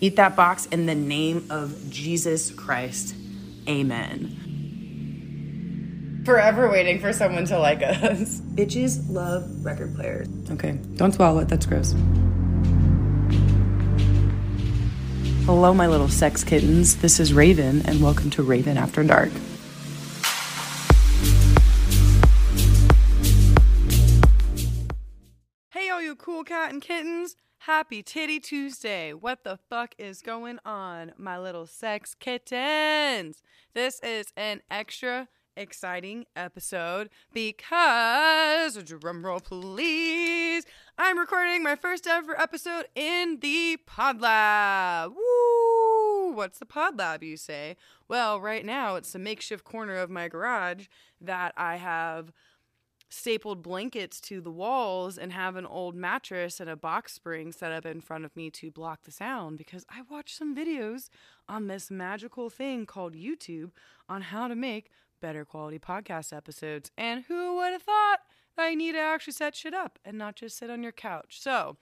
Eat that box in the name of Jesus Christ. Amen. Forever waiting for someone to like us. Bitches love record players. Okay, don't swallow it. That's gross. Hello, my little sex kittens. This is Raven, and welcome to Raven After Dark. Hey, all you cool cat and kittens. Happy Titty Tuesday. What the fuck is going on, my little sex kittens? This is an extra exciting episode because, drum roll please, I'm recording my first ever episode in the Pod Lab. Woo! What's the Pod Lab, you say? Well, right now it's a makeshift corner of my garage that I have stapled blankets to the walls and have an old mattress and a box spring set up in front of me to block the sound because I watched some videos on this magical thing called YouTube on how to make better quality podcast episodes. And who would have thought you need to actually set shit up and not just sit on your couch? So,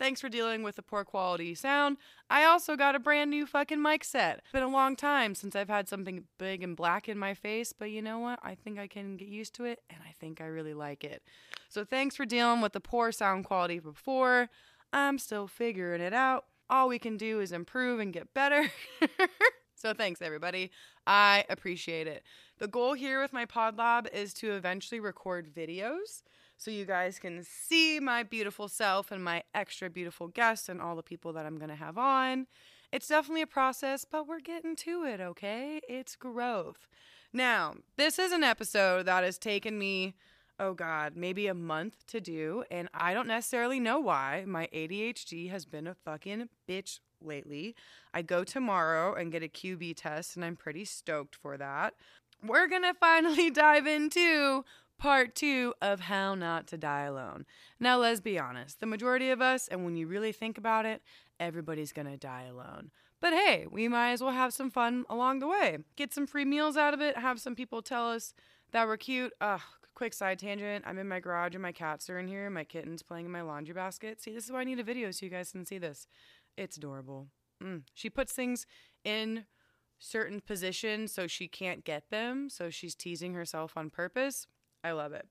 Thanks for dealing with the poor quality sound. I also got a brand new fucking mic set. It's been a long time since I've had something big and black in my face, but you know what? I think I can get used to it and I think I really like it. So thanks for dealing with the poor sound quality before. I'm still figuring it out. All we can do is improve and get better. so thanks everybody. I appreciate it. The goal here with my pod lab is to eventually record videos so you guys can see my beautiful self and my extra beautiful guests and all the people that I'm going to have on. It's definitely a process, but we're getting to it, okay? It's growth. Now, this is an episode that has taken me, oh God, maybe a month to do, and I don't necessarily know why. My ADHD has been a fucking bitch lately. I go tomorrow and get a QB test, and I'm pretty stoked for that. We're gonna finally dive into part two of How Not to Die Alone. Now, let's be honest, the majority of us, and when you really think about it, everybody's gonna die alone. But hey, we might as well have some fun along the way. Get some free meals out of it, have some people tell us that we're cute. Ugh, quick side tangent. I'm in my garage and my cats are in here, and my kitten's playing in my laundry basket. See, this is why I need a video so you guys can see this. It's adorable. Mm. She puts things in certain positions so she can't get them, so she's teasing herself on purpose. I love it.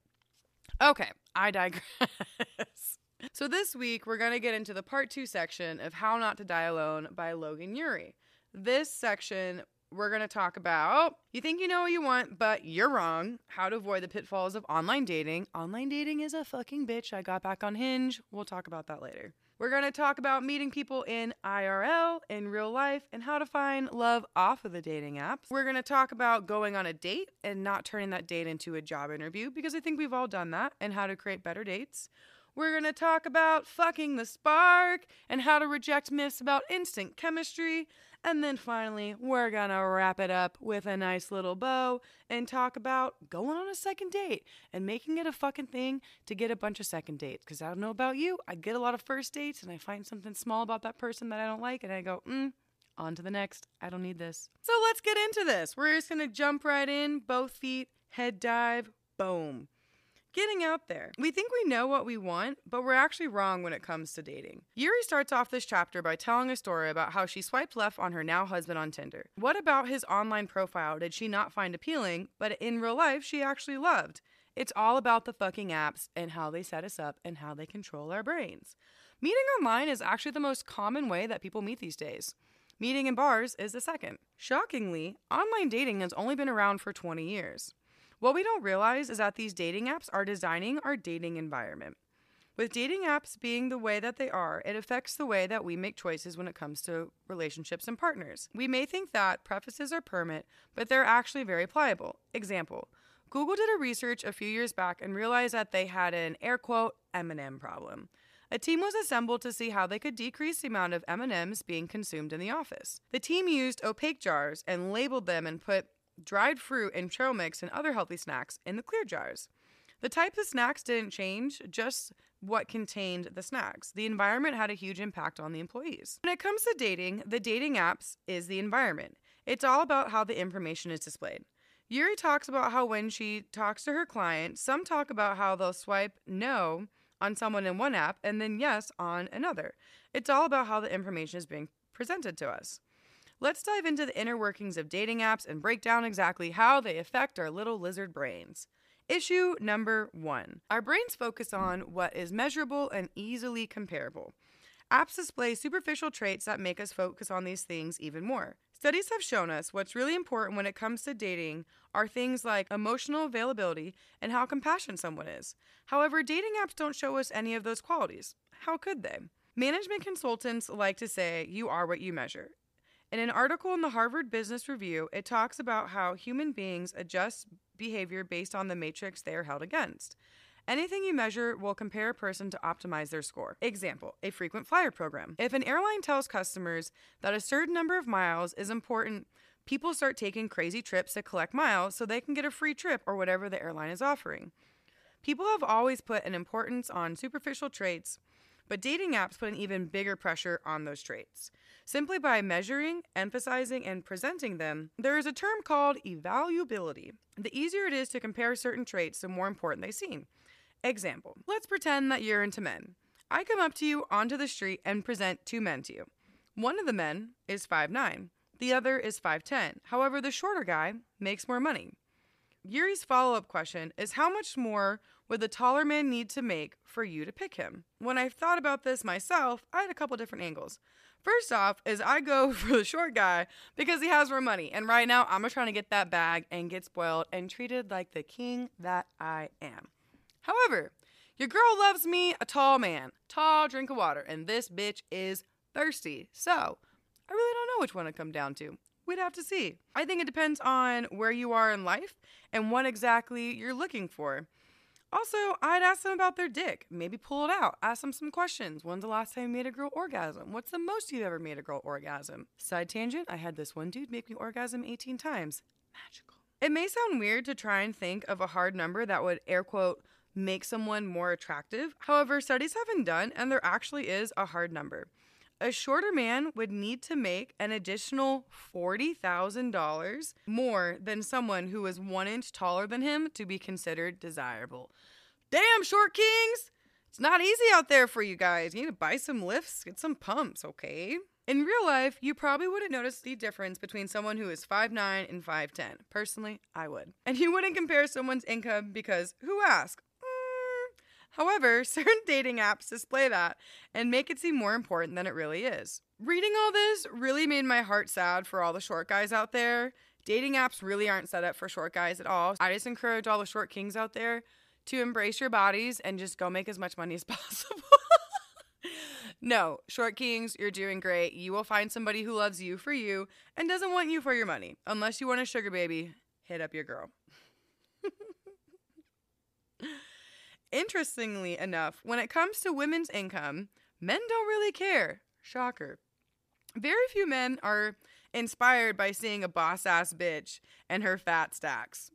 Okay, I digress. so this week we're going to get into the part 2 section of How Not to Die Alone by Logan Ury. This section we're going to talk about you think you know what you want, but you're wrong. How to avoid the pitfalls of online dating. Online dating is a fucking bitch. I got back on Hinge. We'll talk about that later. We're going to talk about meeting people in IRL, in real life, and how to find love off of the dating apps. We're going to talk about going on a date and not turning that date into a job interview because I think we've all done that, and how to create better dates. We're going to talk about fucking the spark and how to reject myths about instant chemistry. And then finally, we're going to wrap it up with a nice little bow and talk about going on a second date and making it a fucking thing to get a bunch of second dates. Because I don't know about you, I get a lot of first dates and I find something small about that person that I don't like and I go, mm, on to the next. I don't need this. So let's get into this. We're just going to jump right in, both feet, head dive, boom getting out there. We think we know what we want, but we're actually wrong when it comes to dating. Ury starts off this chapter by telling a story about how she swiped left on her now husband on Tinder. What about his online profile did she not find appealing, but in real life she actually loved? It's all about the fucking apps and how they set us up and how they control our brains. Meeting online is actually the most common way that people meet these days. Meeting in bars is the second. Shockingly, online dating has only been around for 20 years. What we don't realize is that these dating apps are designing our dating environment. With dating apps being the way that they are, it affects the way that we make choices when it comes to relationships and partners. We may think that prefaces are permanent, but they're actually very pliable. Example Google did a research a few years back and realized that they had an air quote M&M problem. A team was assembled to see how they could decrease the amount of M&Ms being consumed in the office. The team used opaque jars and labeled them and put dried fruit and trail mix and other healthy snacks in the clear jars. The type of snacks didn't change, just what contained the snacks. The environment had a huge impact on the employees. When it comes to dating, the dating apps is the environment. It's all about how the information is displayed. Ury talks about how when she talks to her client, some talk about how they'll swipe no on someone in one app and then yes on another. It's all about how the information is being presented to us. Let's dive into the inner workings of dating apps and break down exactly how they affect our little lizard brains. Issue number one Our brains focus on what is measurable and easily comparable. Apps display superficial traits that make us focus on these things even more. Studies have shown us what's really important when it comes to dating are things like emotional availability and how compassionate someone is. However, dating apps don't show us any of those qualities. How could they? Management consultants like to say you are what you measure. In an article in the Harvard Business Review, it talks about how human beings adjust behavior based on the matrix they are held against. Anything you measure will compare a person to optimize their score. Example, a frequent flyer program. If an airline tells customers that a certain number of miles is important, people start taking crazy trips to collect miles so they can get a free trip or whatever the airline is offering. People have always put an importance on superficial traits, but dating apps put an even bigger pressure on those traits. Simply by measuring, emphasizing, and presenting them, there is a term called evaluability. The easier it is to compare certain traits, the more important they seem. Example Let's pretend that you're into men. I come up to you onto the street and present two men to you. One of the men is 5'9, the other is 5'10. However, the shorter guy makes more money. Ury's follow up question is how much more would the taller man need to make for you to pick him? When I've thought about this myself, I had a couple different angles. First off, is I go for the short guy because he has more money. And right now, I'm trying to get that bag and get spoiled and treated like the king that I am. However, your girl loves me, a tall man, tall drink of water, and this bitch is thirsty. So, I really don't know which one to come down to. We'd have to see. I think it depends on where you are in life and what exactly you're looking for. Also, I'd ask them about their dick. Maybe pull it out. Ask them some questions. When's the last time you made a girl orgasm? What's the most you've ever made a girl orgasm? Side tangent, I had this one dude make me orgasm 18 times. Magical. It may sound weird to try and think of a hard number that would air quote make someone more attractive. However, studies have been done and there actually is a hard number. A shorter man would need to make an additional $40,000 more than someone who is one inch taller than him to be considered desirable. Damn, short kings! It's not easy out there for you guys. You need to buy some lifts, get some pumps, okay? In real life, you probably wouldn't notice the difference between someone who is 5'9 and 5'10. Personally, I would. And you wouldn't compare someone's income because who asked? However, certain dating apps display that and make it seem more important than it really is. Reading all this really made my heart sad for all the short guys out there. Dating apps really aren't set up for short guys at all. I just encourage all the short kings out there to embrace your bodies and just go make as much money as possible. no, short kings, you're doing great. You will find somebody who loves you for you and doesn't want you for your money. Unless you want a sugar baby, hit up your girl. Interestingly enough, when it comes to women's income, men don't really care. Shocker. Very few men are inspired by seeing a boss ass bitch and her fat stacks.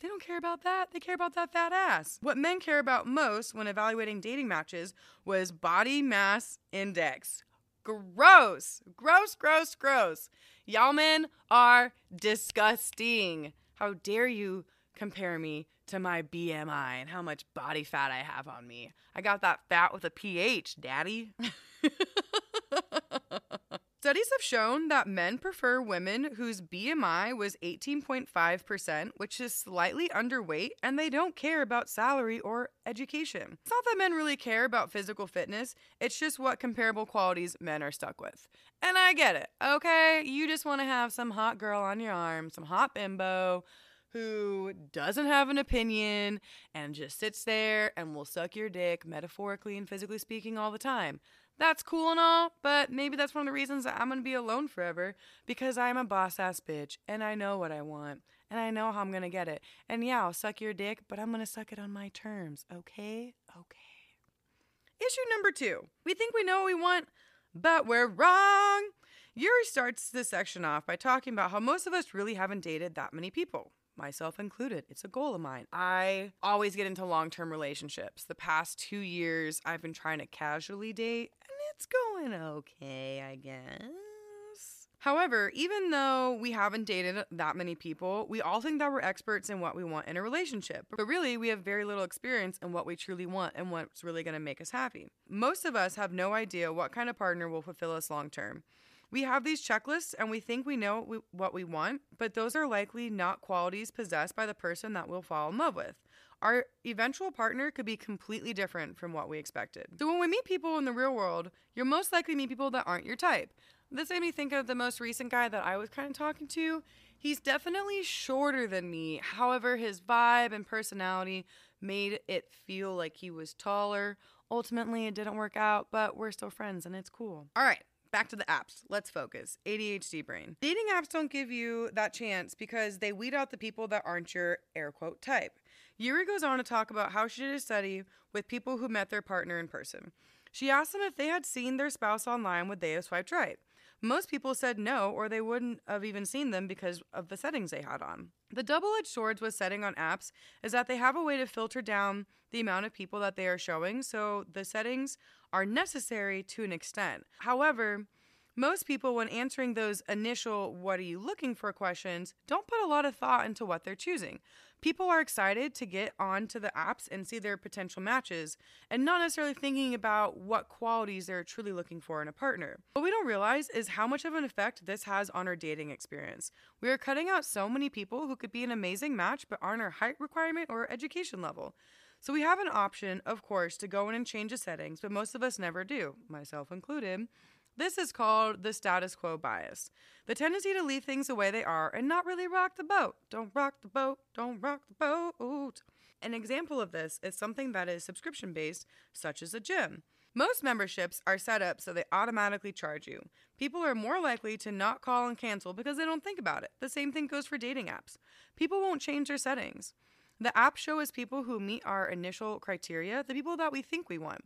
They don't care about that. They care about that fat ass. What men care about most when evaluating dating matches was body mass index. Gross. Gross, gross, gross. Y'all men are disgusting. How dare you compare me to my BMI and how much body fat I have on me. I got that fat with a pH, daddy. Studies have shown that men prefer women whose BMI was 18.5%, which is slightly underweight, and they don't care about salary or education. It's not that men really care about physical fitness, it's just what comparable qualities men are stuck with. And I get it, okay? You just want to have some hot girl on your arm, some hot bimbo who doesn't have an opinion and just sits there and will suck your dick, metaphorically and physically speaking, all the time. That's cool and all, but maybe that's one of the reasons that I'm gonna be alone forever because I'm a boss ass bitch and I know what I want and I know how I'm gonna get it. And yeah, I'll suck your dick, but I'm gonna suck it on my terms, okay? Okay. Issue number two we think we know what we want, but we're wrong. Ury starts this section off by talking about how most of us really haven't dated that many people myself included. It's a goal of mine. I always get into long term relationships. The past two years, I've been trying to casually date, and it's going okay, I guess. However, even though we haven't dated that many people, we all think that we're experts in what we want in a relationship. But really, we have very little experience in what we truly want and what's really to make us happy. Most of us have no idea what kind of partner will fulfill us long term. We have these checklists and we think we know what we, want, but those are likely not qualities possessed by the person that we'll fall in love with. Our eventual partner could be completely different from what we expected. So, when we meet people in the real world, you'll most likely meet people that aren't your type. This made me think of the most recent guy that I was kind of talking to. He's definitely shorter than me. However, his vibe and personality made it feel like he was taller. Ultimately, it didn't work out, but we're still friends and it's cool. All right, back to the apps. Let's focus. ADHD brain. Dating apps don't give you that chance because they weed out the people that aren't your air quote type. Ury goes on to talk about how she did a study with people who met their partner in person. She asked them if they had seen their spouse online, would they have swiped right? Most people said no, or they wouldn't have even seen them because of the settings they had on. The double edged swords with setting on apps is that they have a way to filter down the amount of people that they are showing, so the settings are necessary to an extent. However, most people, when answering those initial, what are you looking for questions, don't put a lot of thought into what they're choosing. People are excited to get onto the apps and see their potential matches and not necessarily thinking about what qualities they're truly looking for in a partner. What we don't realize is how much of an effect this has on our dating experience. We are cutting out so many people who could be an amazing match but aren't our height requirement or education level. So we have an option, of course, to go in and change the settings, but most of us never do, myself included. This is called the status quo bias the tendency to leave things the way they are and not really rock the boat. Don't rock the boat, don't rock the boat. An example of this is something that is subscription based, such as a gym. Most memberships are set up so they automatically charge you. People are more likely to not call and cancel because they don't think about it. The same thing goes for dating apps. People won't change their settings. The app show us people who meet our initial criteria, the people that we think we want.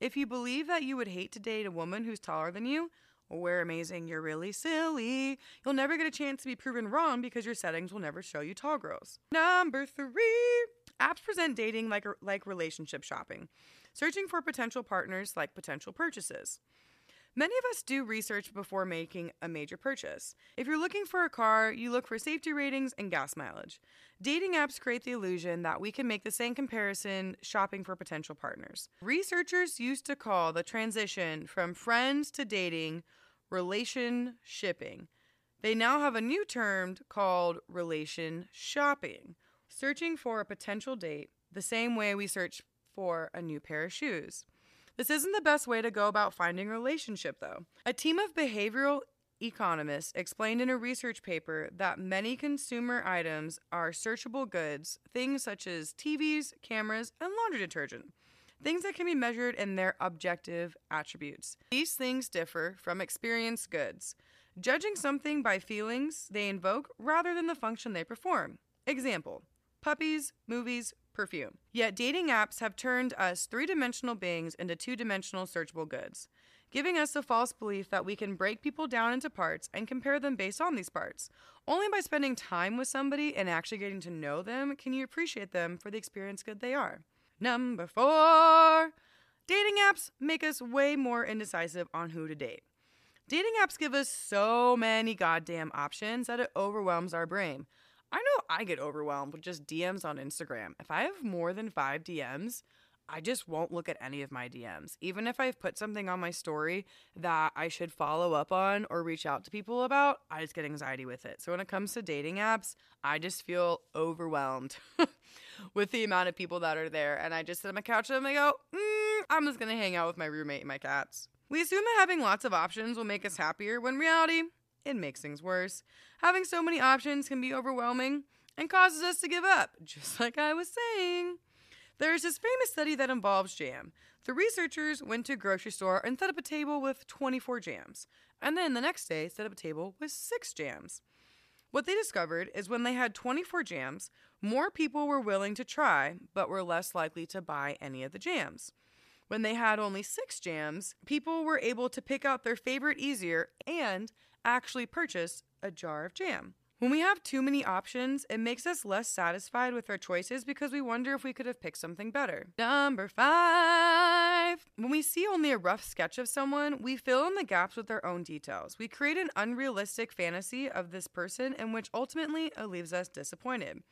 If you believe that you would hate to date a woman who's taller than you, we're amazing, you're really silly. You'll never get a chance to be proven wrong because your settings will never show you tall girls. Number three, apps present dating like, like relationship shopping, searching for potential partners like potential purchases. Many of us do research before making a major purchase. If you're looking for a car, you look for safety ratings and gas mileage. Dating apps create the illusion that we can make the same comparison shopping for potential partners. Researchers used to call the transition from friends to dating relation shipping. They now have a new term called relation shopping, searching for a potential date the same way we search for a new pair of shoes. This isn't the best way to go about finding a relationship, though. A team of behavioral economists explained in a research paper that many consumer items are searchable goods, things such as TVs, cameras, and laundry detergent. Things that can be measured in their objective attributes. These things differ from experienced goods, judging something by feelings they invoke rather than the function they perform. Example puppies, movies, perfume. Yet dating apps have turned us three dimensional beings into two dimensional searchable goods, giving us the false belief that we can break people down into parts and compare them based on these parts. Only by spending time with somebody and actually getting to know them can you appreciate them for the experience good they are. Number four, dating apps make us way more indecisive on who to date. Dating apps give us so many goddamn options that it overwhelms our brain. I know I get overwhelmed with just DMs on Instagram. If I have more than five DMs, I just won't look at any of my DMs. Even if I've put something on my story that I should follow up on or reach out to people about, I just get anxiety with it. So when it comes to dating apps, I just feel overwhelmed with the amount of people that are there. And I just sit on my couch and I go, mm, I'm just to hang out with my roommate and my cats. We assume that having lots of options will make us happier when reality, it makes things worse. Having so many options can be overwhelming and causes us to give up, just like I was saying. There's this famous study that involves jam. The researchers went to a grocery store and set up a table with 24 jams, and then the next day set up a table with six jams. What they discovered is when they had 24 jams, more people were willing to try, but were less likely to buy any of the jams. When they had only six jams, people were able to pick out their favorite easier and actually purchase a jar of jam. When we have too many options, it makes us less satisfied with our choices because we wonder if we could have picked something better. Number five. When we see only a rough sketch of someone, we fill in the gaps with our own details. We create an unrealistic fantasy of this person, in which ultimately it leaves us disappointed.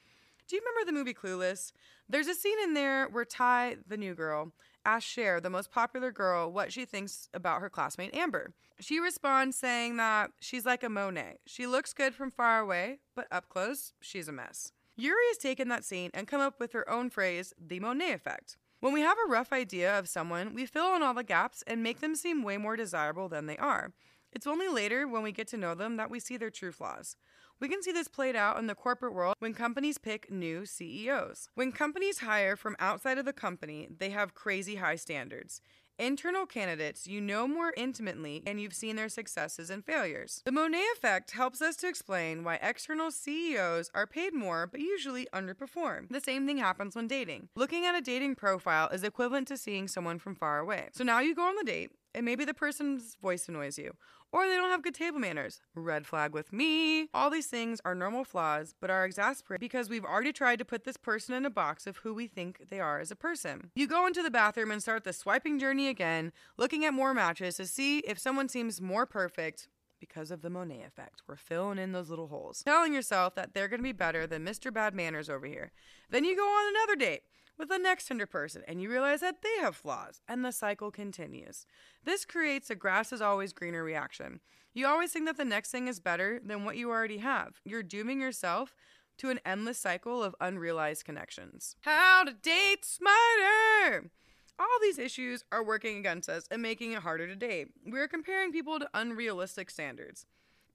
Do you remember the movie Clueless? There's a scene in there where Tai, the new girl, asks Cher, the most popular girl, what she thinks about her classmate Amber. She responds saying that she's like a Monet. She looks good from far away, but up close, she's a mess. Ury has taken that scene and come up with her own phrase, the Monet effect. When we have a rough idea of someone, we fill in all the gaps and make them seem way more desirable than they are. It's only later when we get to know them that we see their true flaws. We can see this played out in the corporate world when companies pick new CEOs. When companies hire from outside of the company, they have crazy high standards. Internal candidates you know more intimately and you've seen their successes and failures. The Monet effect helps us to explain why external CEOs are paid more but usually underperform. The same thing happens when dating. Looking at a dating profile is equivalent to seeing someone from far away. So now you go on the date, and maybe the person's voice annoys you or they don't have good table manners. Red flag with me. All these things are normal flaws, but are exasperating because we've already tried to put this person in a box of who we think they are as a person. You go into the bathroom and start the swiping journey again, looking at more matches to see if someone seems more perfect because of the Monet effect. We're filling in those little holes, telling yourself that they're to be better than Mr. Bad Manners over here. Then you go on another date with the next Tinder person and you realize that they have flaws, and the cycle continues. This creates a grass is always greener reaction. You always think that the next thing is better than what you already have. You're dooming yourself to an endless cycle of unrealized connections. How to date smarter! All these issues are working against us and making it harder to date. We're comparing people to unrealistic standards.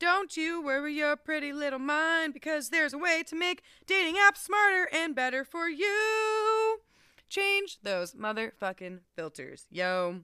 Don't you worry your pretty little mind because there's a way to make dating apps smarter and better for you. Change those motherfucking filters, yo.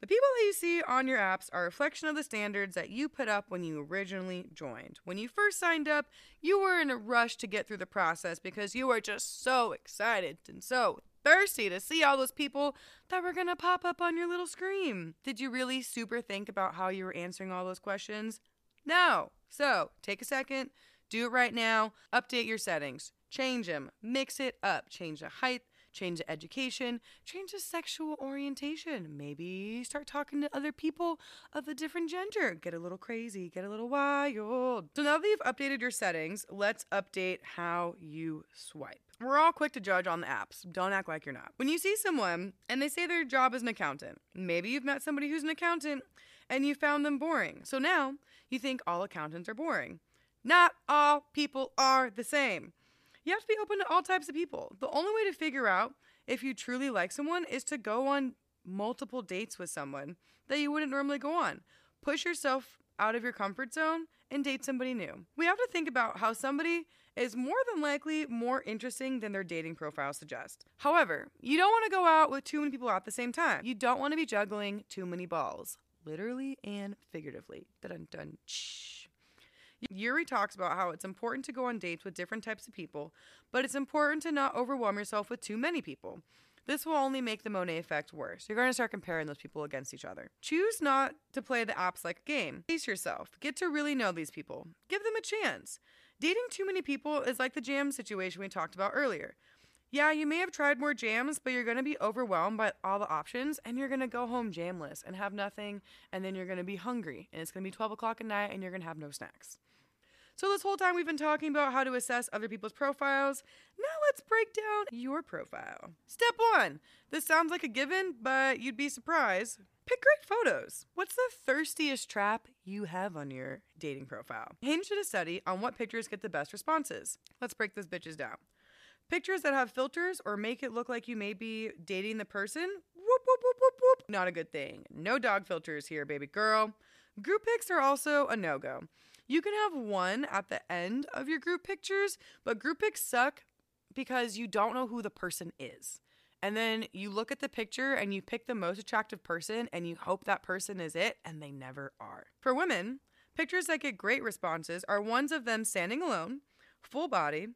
The people that you see on your apps are a reflection of the standards that you put up when you originally joined. When you first signed up, you were in a rush to get through the process because you were just so excited and so thirsty to see all those people that were going to pop up on your little screen. Did you really super think about how you were answering all those questions? No. So take a second, do it right now, update your settings, change them, mix it up, change the height, change the education, change the sexual orientation. Maybe start talking to other people of a different gender. Get a little crazy, get a little wild. So now that you've updated your settings, let's update how you swipe. We're all quick to judge on the apps. Don't act like you're not. When you see someone and they say their job is an accountant, maybe you've met somebody who's an accountant and you found them boring. So now you think all accountants are boring. Not all people are the same. You have to be open to all types of people. The only way to figure out if you truly like someone is to go on multiple dates with someone that you wouldn't normally go on. Push yourself out of your comfort zone and date somebody new. We have to think about how somebody is more than likely more interesting than their dating profile suggests. However, you don't want to go out with too many people at the same time. You don't want to be juggling too many balls literally and figuratively. Shh. Ury talks about how it's important to go on dates with different types of people, but it's important to not overwhelm yourself with too many people. This will only make the Monet effect worse. You're going to start comparing those people against each other. Choose not to play the apps like a game. Face yourself. Get to really know these people. Give them a chance. Dating too many people is like the jam situation we talked about earlier. Yeah, you may have tried more jams, but you're going to be overwhelmed by all the options and you're going to go home jamless and have nothing. And then you're going to be hungry and it's going to be 12 o'clock at night and you're going to have no snacks. So, this whole time we've been talking about how to assess other people's profiles. Now, let's break down your profile. Step one this sounds like a given, but you'd be surprised. Pick great photos. What's the thirstiest trap you have on your dating profile? Hinge did a study on what pictures get the best responses. Let's break those bitches down. Pictures that have filters or make it look like you may be dating the person, whoop, whoop, whoop, whoop, whoop, not a good thing. No dog filters here, baby girl. Group pics are also a no go. You can have one at the end of your group pictures, but group pics suck because you don't know who the person is. And then you look at the picture and you pick the most attractive person and you hope that person is it, and they never are. For women, pictures that get great responses are ones of them standing alone, full body,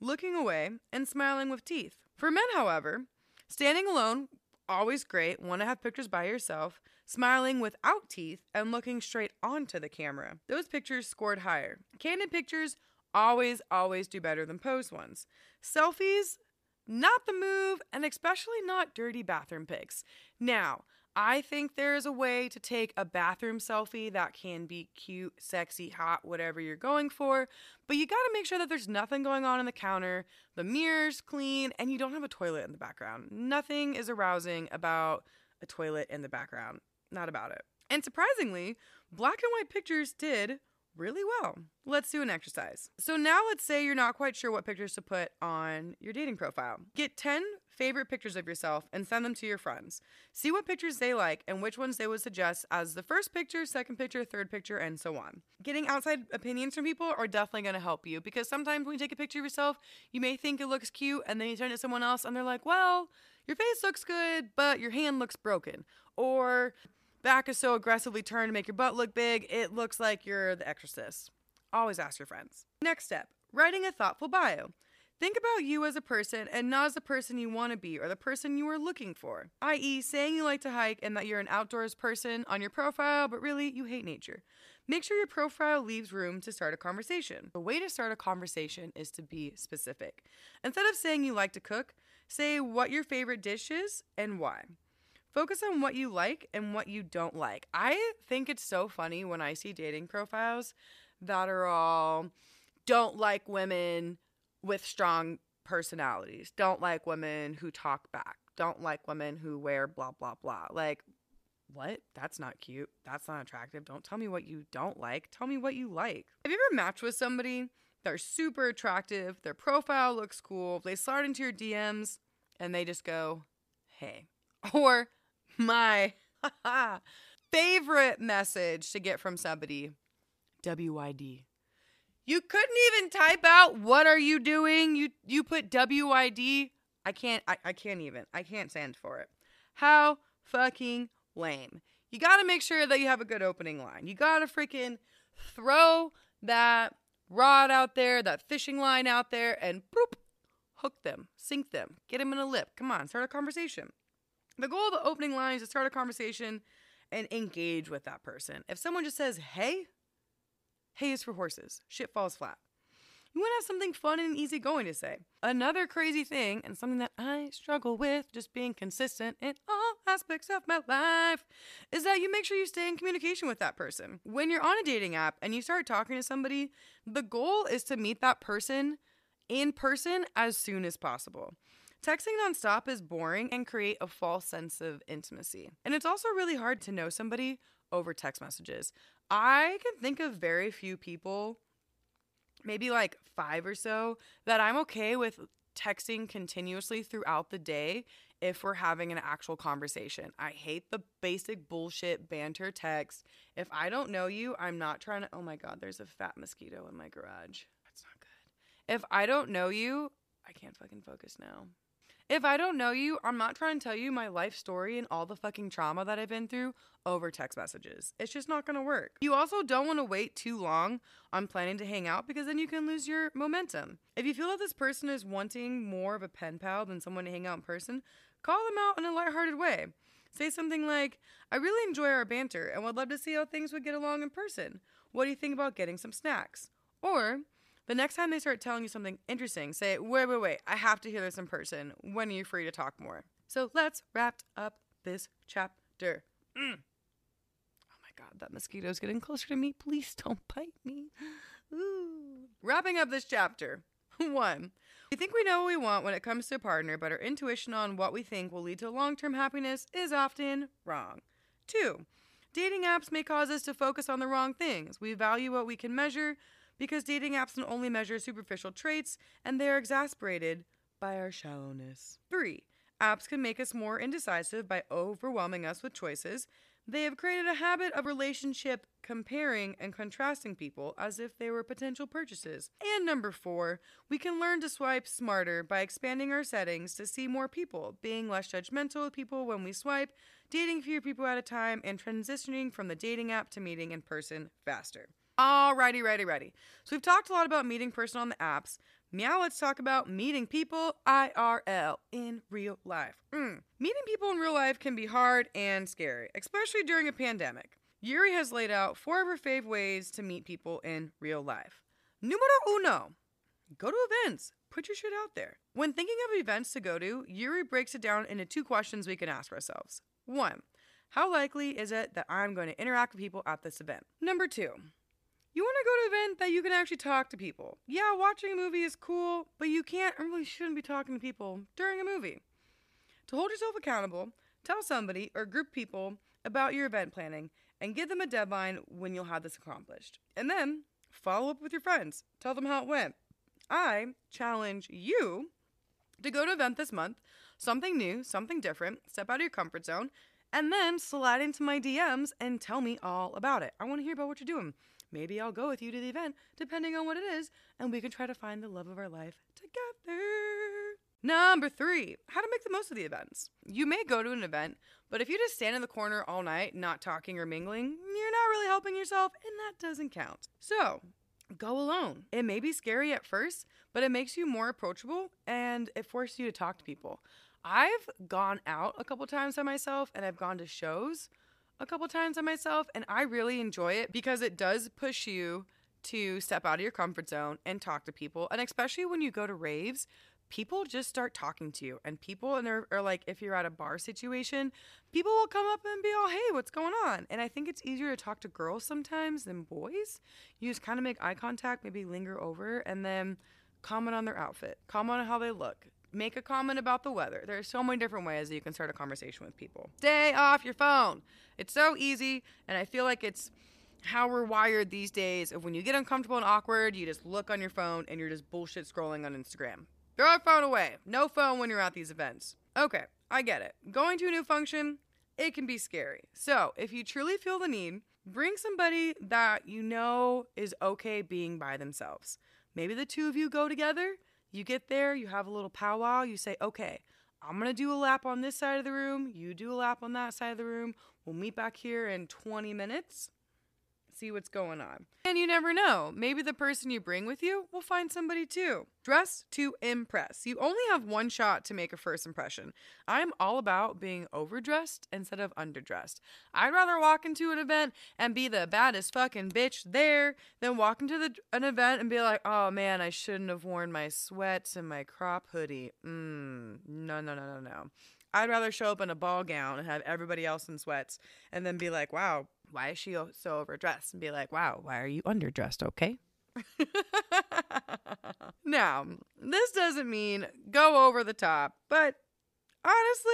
looking away, and smiling with teeth. For men, however, standing alone, always great, want to have pictures by yourself, smiling without teeth, and looking straight onto the camera. Those pictures scored higher. Candid pictures always, always do better than posed ones. Selfies, not the move, and especially not dirty bathroom pics. Now, I think there is a way to take a bathroom selfie that can be cute, sexy, hot, whatever you're going for, but you gotta make sure that there's nothing going on in the counter, the mirror's clean, and you don't have a toilet in the background. Nothing is arousing about a toilet in the background. Not about it. And surprisingly, black and white pictures did really well. Let's do an exercise. So now let's say you're not quite sure what pictures to put on your dating profile. Get 10 favorite pictures of yourself and send them to your friends. See what pictures they like and which ones they would suggest as the first picture, second picture, third picture, and so on. Getting outside opinions from people are definitely going to help you because sometimes when you take a picture of yourself, you may think it looks cute and then you turn it to someone else and they're like, well, your face looks good, but your hand looks broken. Or back is so aggressively turned to make your butt look big, it looks like you're the exorcist. Always ask your friends. Next step writing a thoughtful bio. Think about you as a person and not as the person you want to be or the person you are looking for, i.e., saying you like to hike and that you're an outdoors person on your profile, but really you hate nature. Make sure your profile leaves room to start a conversation. The way to start a conversation is to be specific. Instead of saying you like to cook, say what your favorite dish is and why. Focus on what you like and what you don't like. I think it's so funny when I see dating profiles that are all don't like women with strong personalities, don't like women who talk back, don't like women who wear blah, blah, blah. Like, what? That's not cute. That's not attractive. Don't tell me what you don't like. Tell me what you like. Have you ever matched with somebody? They're super attractive, their profile looks cool, they slide into your DMs and they just go, hey. Or, my favorite message to get from somebody WID. You couldn't even type out what are you doing? You you put WID. I can't I, I can't even. I can't stand for it. How fucking lame. You gotta make sure that you have a good opening line. You gotta freaking throw that rod out there, that fishing line out there, and boop, hook them, sink them, get them in a lip. Come on, start a conversation. The goal of the opening line is to start a conversation and engage with that person. If someone just says, hey, hey is for horses, shit falls flat. You want to have something fun and easygoing to say. Another crazy thing, and something that I struggle with, just being consistent in all aspects of my life, is that you make sure you stay in communication with that person. When you're on a dating app and you start talking to somebody, the goal is to meet that person in person as soon as possible. Texting nonstop is boring and create a false sense of intimacy. And it's also really hard to know somebody over text messages. I can think of very few people, maybe like five or so, that I'm okay with texting continuously throughout the day if we're having an actual conversation. I hate the basic bullshit banter text. If I don't know you, I'm not trying to. Oh my God, there's a fat mosquito in my garage. That's not good. If I don't know you, I can't fucking focus now. If I don't know you, I'm not trying to tell you my life story and all the fucking trauma that I've been through over text messages. It's just not gonna work. You also don't wanna wait too long on planning to hang out because then you can lose your momentum. If you feel that this person is wanting more of a pen pal than someone to hang out in person, call them out in a lighthearted way. Say something like, I really enjoy our banter and would love to see how things would get along in person. What do you think about getting some snacks? Or, the next time they start telling you something interesting, say, wait, wait, wait, I have to hear this in person. When are you free to talk more? So let's wrap up this chapter. Mm. Oh my God, that mosquito's getting closer to me. Please don't bite me. Ooh. Wrapping up this chapter. One, we think we know what we want when it comes to a partner, but our intuition on what we think will lead to long term happiness is often wrong. Two, dating apps may cause us to focus on the wrong things. We value what we can measure because dating apps can only measure superficial traits and they are exasperated by our shallowness. 3. Apps can make us more indecisive by overwhelming us with choices. They have created a habit of relationship comparing and contrasting people as if they were potential purchases. And number four, we can learn to swipe smarter by expanding our settings to see more people, being less judgmental of people when we swipe, dating fewer people at a time, and transitioning from the dating app to meeting in person faster. Alrighty, ready, ready. So we've talked a lot about meeting person on the apps. Meow, let's talk about meeting people IRL in real life. Mm. Meeting people in real life can be hard and scary, especially during a pandemic. Ury has laid out four of her fave ways to meet people in real life. Numero uno, go to events. Put your shit out there. When thinking of events to go to, Ury breaks it down into two questions we can ask ourselves. One, How likely is it that I'm going to interact with people at this event? Number two, you want to go to an event that you can actually talk to people. Yeah, watching a movie is cool, but you can't and really shouldn't be talking to people during a movie. To hold yourself accountable, tell somebody or group people about your event planning and give them a deadline when you'll have this accomplished. And then follow up with your friends. Tell them how it went. I challenge you to go to an event this month, something new, something different, step out of your comfort zone, and then slide into my DMs and tell me all about it. I want to hear about what you're doing. Maybe I'll go with you to the event, depending on what it is, and we can try to find the love of our life together. Number three, how to make the most of the events. You may go to an event, but if you just stand in the corner all night, not talking or mingling, you're not really helping yourself, and that doesn't count. So, go alone. It may be scary at first, but it makes you more approachable and it forces you to talk to people. I've gone out a couple times by myself and I've gone to shows a couple times on myself, and I really enjoy it because it does push you to step out of your comfort zone and talk to people. And especially when you go to raves, people just start talking to you. And people, and they're are like, if you're at a bar situation, people will come up and be all, hey, what's going on? And I think it's easier to talk to girls sometimes than boys. You just kind of make eye contact, maybe linger over, and then comment on their outfit, comment on how they look, make a comment about the weather. There's so many different ways that you can start a conversation with people. Stay off your phone. It's so easy, and I feel like it's how we're wired these days of when you get uncomfortable and awkward, you just look on your phone and you're just bullshit scrolling on Instagram. Throw your phone away. No phone when you're at these events. Okay, I get it. Going to a new function, it can be scary. So, if you truly feel the need, bring somebody that you know is okay being by themselves. Maybe the two of you go together. You get there, you have a little powwow, you say, okay, I'm gonna do a lap on this side of the room, you do a lap on that side of the room. We'll meet back here in 20 minutes see what's going on. And you never know. Maybe the person you bring with you will find somebody too. Dress to impress. You only have one shot to make a first impression. I'm all about being overdressed instead of underdressed. I'd rather walk into an event and be the baddest fucking bitch there than walk into the, an event and be like, oh man, I shouldn't have worn my sweats and my crop hoodie. Mmm, no, no, no, no, no. I'd rather show up in a ball gown and have everybody else in sweats and then be like, wow, why is she so overdressed? And be like, wow, why are you underdressed? Okay. now, this doesn't mean go over the top, but honestly,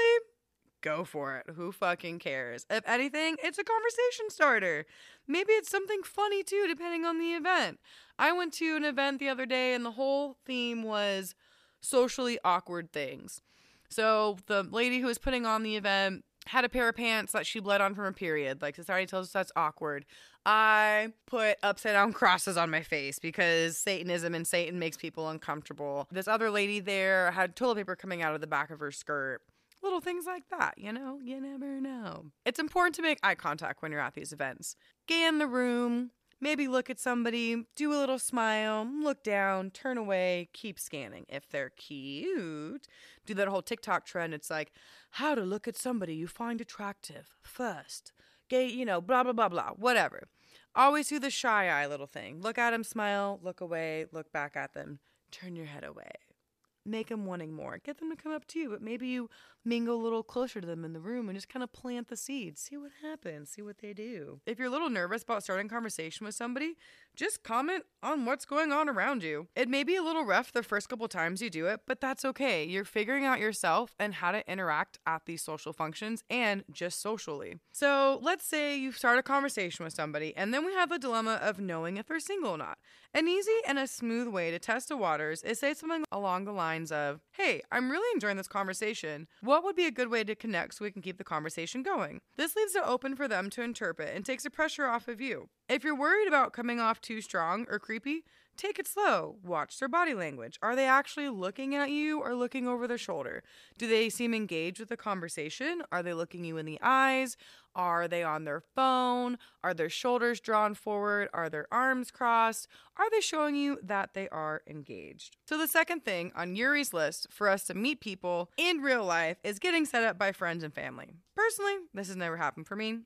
go for it. Who fucking cares? If anything, it's a conversation starter. Maybe it's something funny too, depending on the event. I went to an event the other day and the whole theme was socially awkward things. So the lady who was putting on the event had a pair of pants that she bled on from her period. Like society tells us that's awkward. I put upside down crosses on my face because Satanism and Satan makes people uncomfortable. This other lady there had toilet paper coming out of the back of her skirt. Little things like that, you know? You never know. It's important to make eye contact when you're at these events. Scan the room, Maybe look at somebody, do a little smile, look down, turn away, keep scanning. If they're cute, do that whole TikTok trend. It's like how to look at somebody you find attractive first. Gay, you know, blah, blah, blah, blah, whatever. Always do the shy eye little thing. Look at them, smile, look away, look back at them, turn your head away make them wanting more. Get them to come up to you, but maybe you mingle a little closer to them in the room and just kind of plant the seeds. See what happens, see what they do. If you're a little nervous about starting conversation with somebody, just comment on what's going on around you. It may be a little rough the first couple times you do it, but that's okay. You're figuring out yourself and how to interact at these social functions and just socially. So let's say you start a conversation with somebody, and then we have the dilemma of knowing if they're single or not. An easy and a smooth way to test the waters is say something along the lines of, Hey, I'm really enjoying this conversation. What would be a good way to connect so we can keep the conversation going? This leaves it open for them to interpret and takes the pressure off of you. If you're worried about coming off too strong or creepy, take it slow. Watch their body language. Are they actually looking at you or looking over their shoulder? Do they seem engaged with the conversation? Are they looking you in the eyes? Are they on their phone? Are their shoulders drawn forward? Are their arms crossed? Are they showing you that they are engaged? So, the second thing on Ury's list for us to meet people in real life is getting set up by friends and family. Personally, this has never happened for me.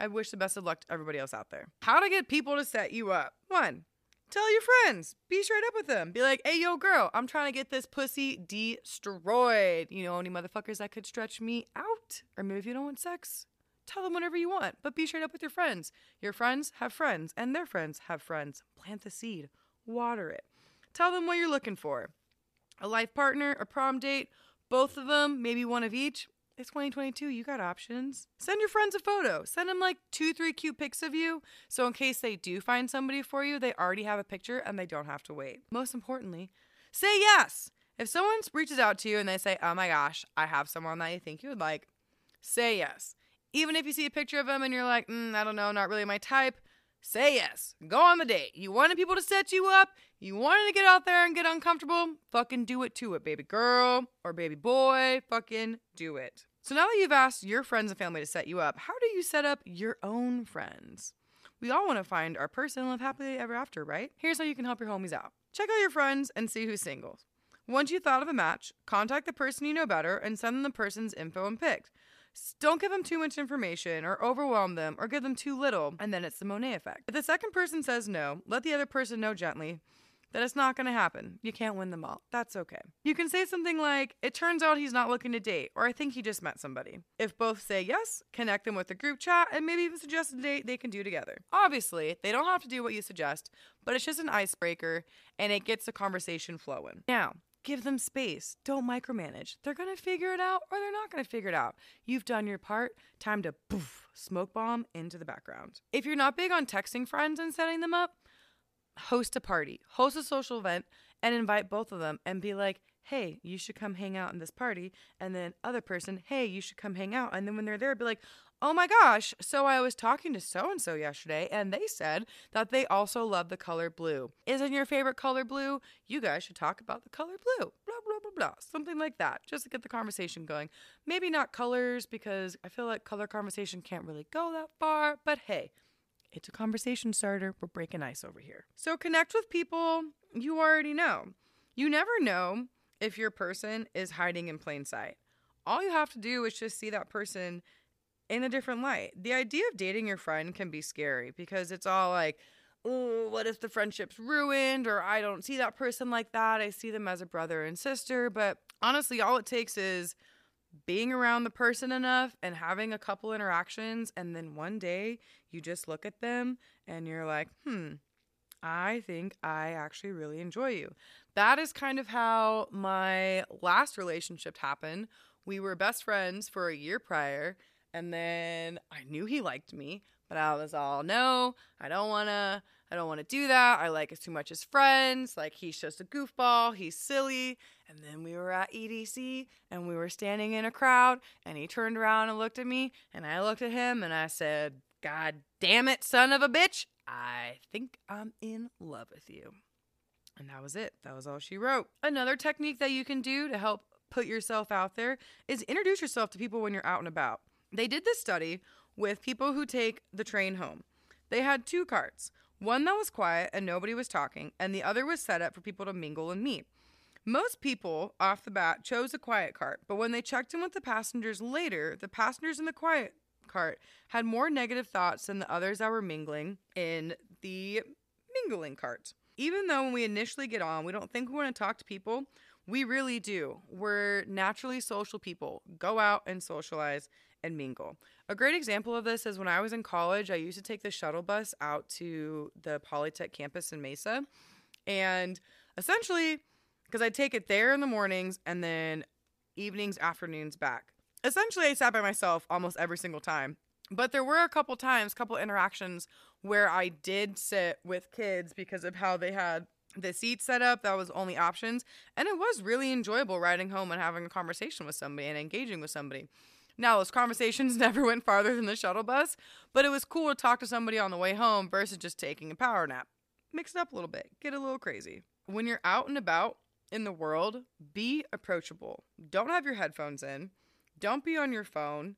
I wish the best of luck to everybody else out there. How to get people to set you up. One, tell your friends. Be straight up with them. Be like, hey, yo, girl, I'm trying to get this pussy destroyed. You know, any motherfuckers that could stretch me out? Or maybe if you don't want sex, tell them whatever you want, but be straight up with your friends. Your friends have friends, and their friends have friends. Plant the seed, water it. Tell them what you're looking for a life partner, a prom date, both of them, maybe one of each. It's 2022. You got options. Send your friends a photo. Send them like two, three cute pics of you. So, in case they do find somebody for you, they already have a picture and they don't have to wait. Most importantly, say yes. If someone reaches out to you and they say, Oh my gosh, I have someone that you think you would like, say yes. Even if you see a picture of them and you're like, mm, I don't know, not really my type, say yes. Go on the date. You wanted people to set you up. You wanted to get out there and get uncomfortable. Fucking do it to it, baby girl or baby boy. Fucking do it. So now that you've asked your friends and family to set you up, how do you set up your own friends? We all want to find our person and live happily ever after, right? Here's how you can help your homies out. Check out your friends and see who's single. Once you've thought of a match, contact the person you know better and send them the person's info and pics. Don't give them too much information or overwhelm them or give them too little, and then it's the Monet effect. If the second person says no, let the other person know gently that it's not going to happen. You can't win them all. That's okay. You can say something like, It turns out he's not looking to date, or I think he just met somebody. If both say yes, connect them with a group chat and maybe even suggest a date they can do together. Obviously, they don't have to do what you suggest, but it's just an icebreaker and it gets the conversation flowing. Now, Give them space. Don't micromanage. They're going to figure it out or they're not going to figure it out. You've done your part. Time to poof, smoke bomb into the background. If you're not big on texting friends and setting them up, host a party, host a social event, and invite both of them and be like, hey, you should come hang out in this party. And then other person, hey, you should come hang out. And then when they're there, be like, oh my gosh, so I was talking to so and so yesterday, and they said that they also love the color blue. Isn't your favorite color blue? You guys should talk about the color blue. Blah, blah, blah, blah. Something like that, just to get the conversation going. Maybe not colors, because I feel like color conversation can't really go that far, but hey, it's a conversation starter. We're breaking ice over here. So connect with people you already know. You never know if your person is hiding in plain sight. All you have to do is just see that person in a different light. The idea of dating your friend can be scary because it's all like, oh, what if the friendship's ruined or I don't see that person like that? I see them as a brother and sister. But honestly, all it takes is being around the person enough and having a couple interactions. And then one day you just look at them and you're like, hmm, I think I actually really enjoy you. That is kind of how my last relationship happened. We were best friends for a year prior and then I knew he liked me, but I was all, no, I don't wanna, I don't wanna do that. I like us too much as friends. Like he's just a goofball, he's silly. And then we were at EDC and we were standing in a crowd and he turned around and looked at me and I looked at him and I said, God damn it, son of a bitch. I think I'm in love with you. And that was it. That was all she wrote. Another technique that you can do to help put yourself out there is introduce yourself to people when you're out and about. They did this study with people who take the train home. They had two carts one that was quiet and nobody was talking, and the other was set up for people to mingle and meet. Most people off the bat chose a quiet cart, but when they checked in with the passengers later, the passengers in the quiet cart had more negative thoughts than the others that were mingling in the mingling cart. Even though when we initially get on, we don't think we want to talk to people, we really do. We're naturally social people. Go out and socialize and mingle. A great example of this is when I was in college, I used to take the shuttle bus out to the Polytech campus in Mesa. And essentially, because I'd take it there in the mornings and then evenings, afternoons back. Essentially, I sat by myself almost every single time. But there were a couple times, couple interactions where I did sit with kids because of how they had the seat set up that was only options and it was really enjoyable riding home and having a conversation with somebody and engaging with somebody now, those conversations never went farther than the shuttle bus, but it was cool to talk to somebody on the way home versus just taking a power nap. Mix it up a little bit, get a little crazy. When you're out and about in the world, be approachable. Don't have your headphones in, don't be on your phone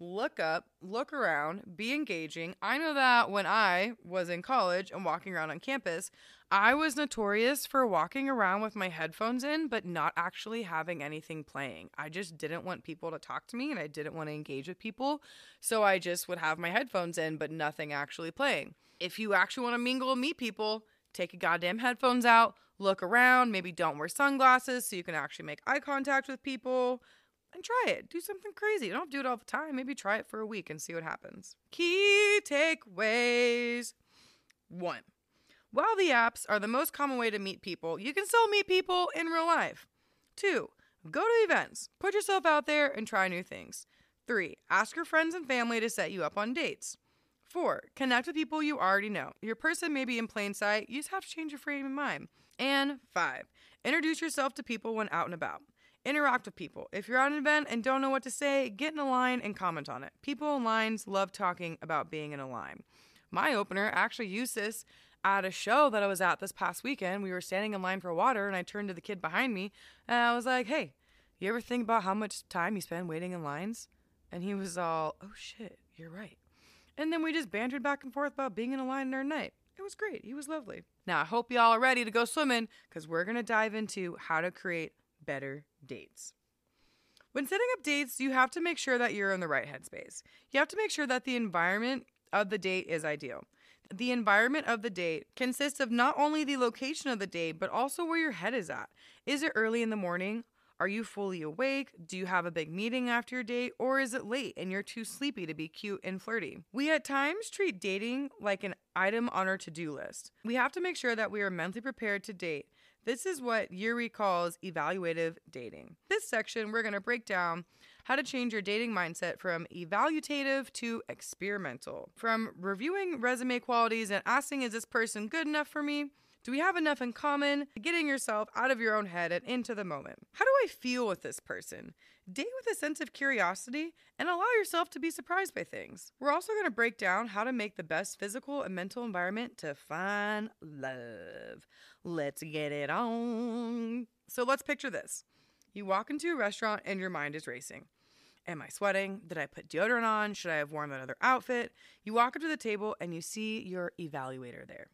look up, look around, be engaging. I know that when I was in college and walking around on campus, I was notorious for walking around with my headphones in, but not actually having anything playing. I just didn't want people to talk to me and I didn't want to engage with people. So I just would have my headphones in, but nothing actually playing. If you actually want to mingle and meet people, take your goddamn headphones out, look around, maybe don't wear sunglasses so you can actually make eye contact with people and try it. Do something crazy. Don't do it all the time. Maybe try it for a week and see what happens. Key takeaways. One. While the apps are the most common way to meet people, you can still meet people in real life. Two, go to events, put yourself out there, and try new things. Three, ask your friends and family to set you up on dates. Four, connect with people you already know. Your person may be in plain sight, you just have to change your frame of mind. And five, introduce yourself to people when out and about. Interact with people. If you're at an event and don't know what to say, get in a line and comment on it. People in lines love talking about being in a line. My opener actually used this at a show that I was at this past weekend. We were standing in line for water, and I turned to the kid behind me and I was like, Hey, you ever think about how much time you spend waiting in lines? And he was all, Oh shit, you're right. And then we just bantered back and forth about being in a line in our night. It was great. He was lovely. Now, I hope y'all are ready to go swimming because we're going to dive into how to create better dates. When setting up dates, you have to make sure that you're in the right headspace. You have to make sure that the environment of the date is ideal. The environment of the date consists of not only the location of the date, but also where your head is at. Is it early in the morning? Are you fully awake? Do you have a big meeting after your date? Or is it late and you're too sleepy to be cute and flirty? We at times treat dating like an item on our to do list. We have to make sure that we are mentally prepared to date. This is what Ury calls evaluative dating. This section, we're going to break down how to change your dating mindset from evaluative to experimental, from reviewing resume qualities and asking, is this person good enough for me? Do we have enough in common? Getting yourself out of your own head and into the moment. How do I feel with this person? Date with a sense of curiosity and allow yourself to be surprised by things. We're also going to break down how to make the best physical and mental environment to find love. Let's get it on. So let's picture this. You walk into a restaurant and your mind is racing. Am I sweating? Did I put deodorant on? Should I have worn that other outfit? You walk up to the table and you see your evaluator there.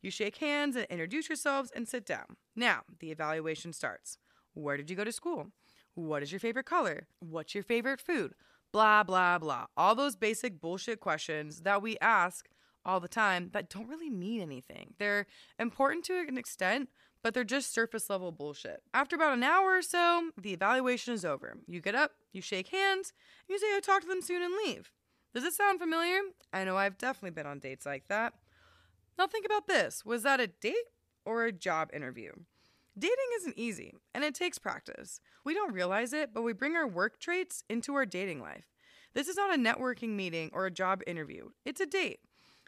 You shake hands and introduce yourselves and sit down. Now, the evaluation starts. Where did you go to school? What is your favorite color? What's your favorite food? Blah, blah, blah. All those basic bullshit questions that we ask all the time that don't really mean anything. They're important to an extent, but they're just surface level bullshit. After about an hour or so, the evaluation is over. You get up, you shake hands, you say, I'll talk to them soon and leave. Does it sound familiar? I know I've definitely been on dates like that. Now think about this was that a date or a job interview? Dating isn't easy and it takes practice. We don't realize it, but we bring our work traits into our dating life. This is not a networking meeting or a job interview, it's a date.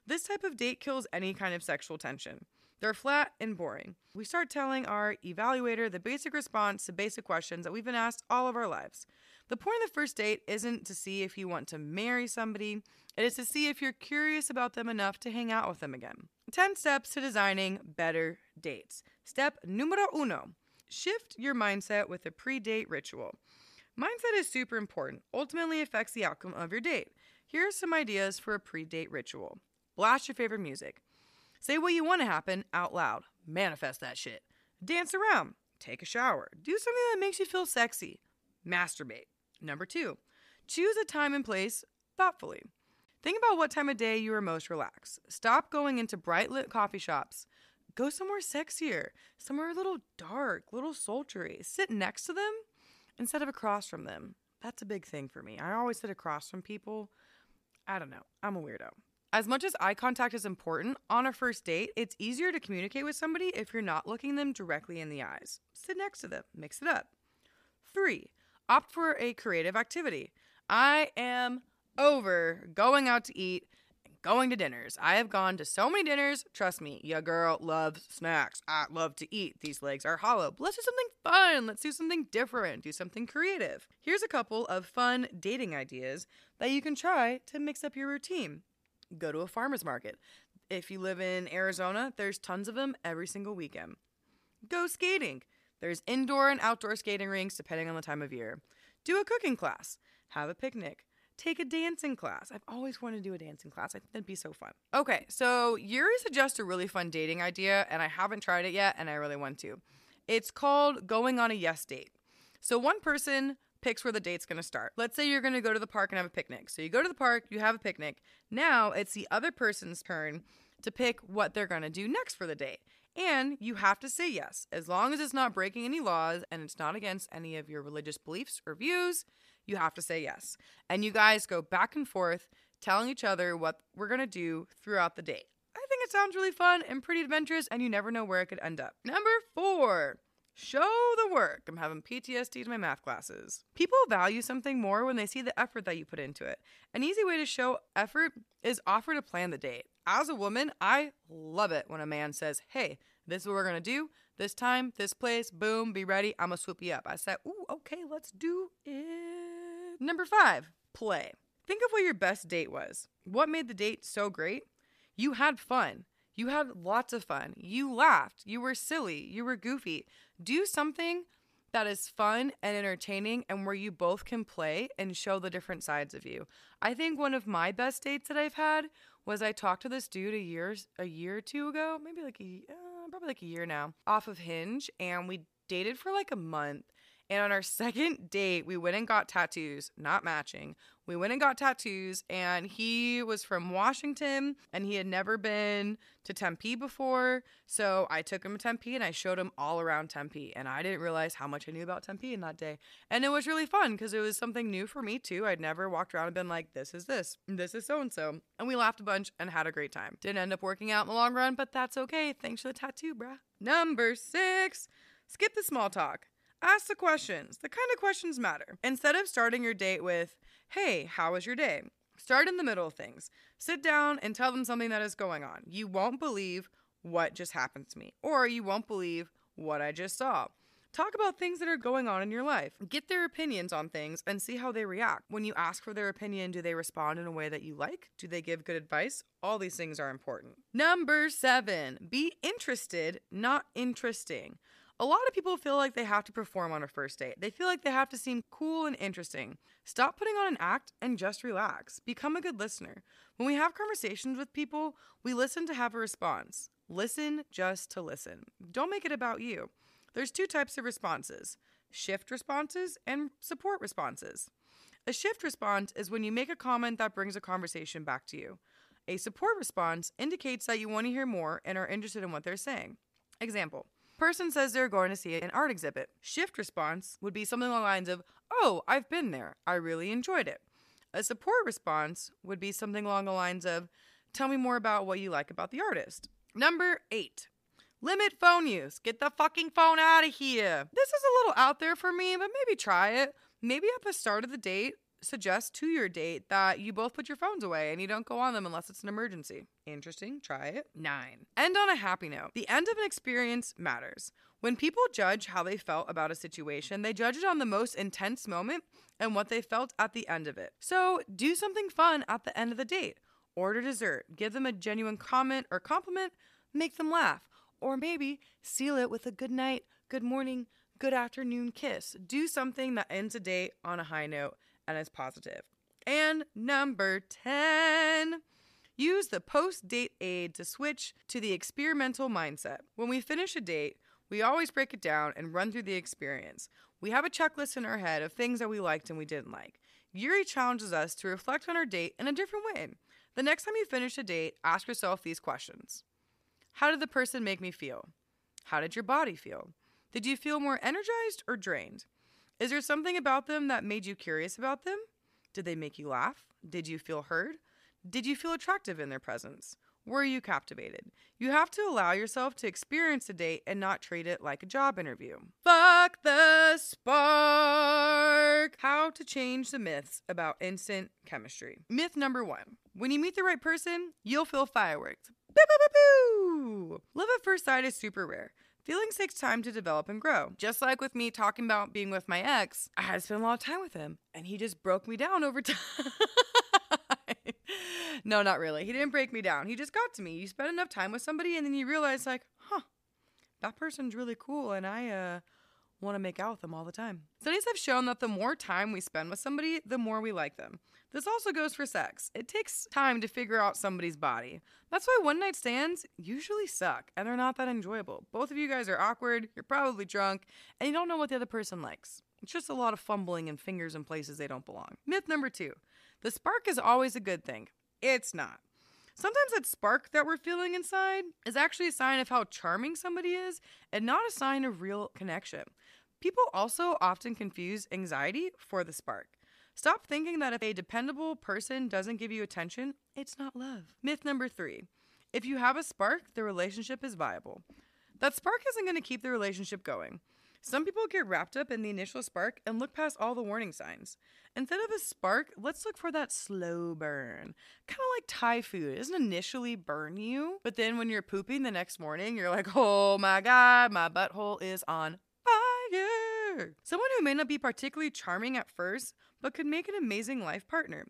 This type of date kills any kind of sexual tension. They're flat and boring. We start telling our evaluator the basic response to basic questions that we've been asked all of our lives. The point of the first date isn't to see if you want to marry somebody, it is to see if you're curious about them enough to hang out with them again. 10 steps to designing better dates. Step numero uno shift your mindset with a pre date ritual. Mindset is super important, ultimately affects the outcome of your date. Here are some ideas for a pre date ritual blast your favorite music, say what you want to happen out loud, manifest that shit, dance around, take a shower, do something that makes you feel sexy, masturbate. Number two, choose a time and place thoughtfully. Think about what time of day you are most relaxed. Stop going into bright lit coffee shops. Go somewhere sexier, somewhere a little dark, a little sultry. Sit next to them instead of across from them. That's a big thing for me. I always sit across from people. I don't know. I'm a weirdo. As much as eye contact is important, on a first date, it's easier to communicate with somebody if you're not looking them directly in the eyes. Sit next to them, mix it up. Three, opt for a creative activity. I am over going out to eat and going to dinners. I have gone to so many dinners. Trust me, your girl loves snacks. I love to eat. These legs are hollow. Let's do something fun. Let's do something different. Do something creative. Here's a couple of fun dating ideas that you can try to mix up your routine. Go to a farmer's market. If you live in Arizona, there's tons of them every single weekend. Go skating. There's indoor and outdoor skating rinks depending on the time of year. Do a cooking class. Have a picnic take a dancing class. I've always wanted to do a dancing class. I think that'd be so fun. Okay, so Ury suggests a really fun dating idea, and I haven't tried it yet, and I really want to. It's called going on a yes date. So one person picks where the date's gonna start. Let's say you're gonna go to the park and have a picnic. So you go to the park, you have a picnic. Now it's the other person's turn to pick what they're gonna do next for the date. And you have to say yes, as long as it's not breaking any laws and it's not against any of your religious beliefs or views, you have to say yes. And you guys go back and forth telling each other what we're gonna do throughout the date. I think it sounds really fun and pretty adventurous, and you never know where it could end up. Number four, show the work. I'm having PTSD to my math classes. People value something more when they see the effort that you put into it. An easy way to show effort is offer to plan the date. As a woman, I love it when a man says, Hey, this is what we're gonna do. This time, this place, boom, be ready. I'm gonna swoop you up. I said, Ooh, okay, let's do it. Number five, play. Think of what your best date was. What made the date so great? You had fun. You had lots of fun. You laughed. You were silly. You were goofy. Do something that is fun and entertaining and where you both can play and show the different sides of you. I think one of my best dates that I've had was I talked to this dude a year a year or two ago, maybe like a uh, probably like a year now, off of Hinge and we dated for like a month. And on our second date, we went and got tattoos, not matching. We went and got tattoos, and he was from Washington and he had never been to Tempe before. So I took him to Tempe and I showed him all around Tempe. And I didn't realize how much I knew about Tempe in that day. And it was really fun because it was something new for me too. I'd never walked around and been like, this is this, this is so and so. And we laughed a bunch and had a great time. Didn't end up working out in the long run, but that's okay. Thanks for the tattoo, bruh. Number six, skip the small talk. Ask the questions. The kind of questions matter. Instead of starting your date with, hey, how was your day? Start in the middle of things. Sit down and tell them something that is going on. You won't believe what just happened to me, or you won't believe what I just saw. Talk about things that are going on in your life. Get their opinions on things and see how they react. When you ask for their opinion, do they respond in a way that you like? Do they give good advice? All these things are important. Number seven, be interested, not interesting. A lot of people feel like they have to perform on a first date. They feel like they have to seem cool and interesting. Stop putting on an act and just relax. Become a good listener. When we have conversations with people, we listen to have a response. Listen just to listen. Don't make it about you. There's two types of responses shift responses and support responses. A shift response is when you make a comment that brings a conversation back to you. A support response indicates that you want to hear more and are interested in what they're saying. Example Person says they're going to see an art exhibit. Shift response would be something along the lines of, Oh, I've been there. I really enjoyed it. A support response would be something along the lines of, Tell me more about what you like about the artist. Number eight, limit phone use. Get the fucking phone out of here. This is a little out there for me, but maybe try it. Maybe at the start of the date, suggest to your date that you both put your phones away and you don't go on them unless it's an emergency. Interesting. Try it. Nine. End on a happy note. The end of an experience matters. When people judge how they felt about a situation, they judge it on the most intense moment and what they felt at the end of it. So do something fun at the end of the date. Order dessert, give them a genuine comment or compliment, make them laugh, or maybe seal it with a good night, good morning, good afternoon kiss. Do something that ends a date on a high note and is positive. And number 10, use the post date eight to switch to the experimental mindset. When we finish a date, we always break it down and run through the experience. We have a checklist in our head of things that we liked and we didn't like. Ury challenges us to reflect on our date in a different way. The next time you finish a date, ask yourself these questions How did the person make me feel? How did your body feel? Did you feel more energized or drained? Is there something about them that made you curious about them? Did they make you laugh? Did you feel heard? Did you feel attractive in their presence? Were you captivated? You have to allow yourself to experience a date and not treat it like a job interview. Fuck the spark! How to change the myths about instant chemistry. Myth number one when you meet the right person, you'll feel fireworks. Love at first sight is super rare. Feelings takes time to develop and grow. Just like with me talking about being with my ex, I had to spend a lot of time with him, and he just broke me down over time. no, not really. He didn't break me down. He just got to me. You spend enough time with somebody, and then you realize, like, huh, that person's really cool, and I uh, want to make out with them all the time. Studies have shown that the more time we spend with somebody, the more we like them. This also goes for sex. It takes time to figure out somebody's body. That's why one night stands usually suck and they're not that enjoyable. Both of you guys are awkward, you're probably drunk, and you don't know what the other person likes. It's just a lot of fumbling and fingers in places they don't belong. Myth number two the spark is always a good thing. It's not. Sometimes that spark that we're feeling inside is actually a sign of how charming somebody is and not a sign of real connection. People also often confuse anxiety for the spark. Stop thinking that if a dependable person doesn't give you attention, it's not love. Myth number three if you have a spark, the relationship is viable. That spark isn't going to keep the relationship going. Some people get wrapped up in the initial spark and look past all the warning signs. Instead of a spark, let's look for that slow burn. Kind of like Thai food. It doesn't initially burn you, but then when you're pooping the next morning, you're like, oh my God, my butthole is on fire. Someone who may not be particularly charming at first, but could make an amazing life partner.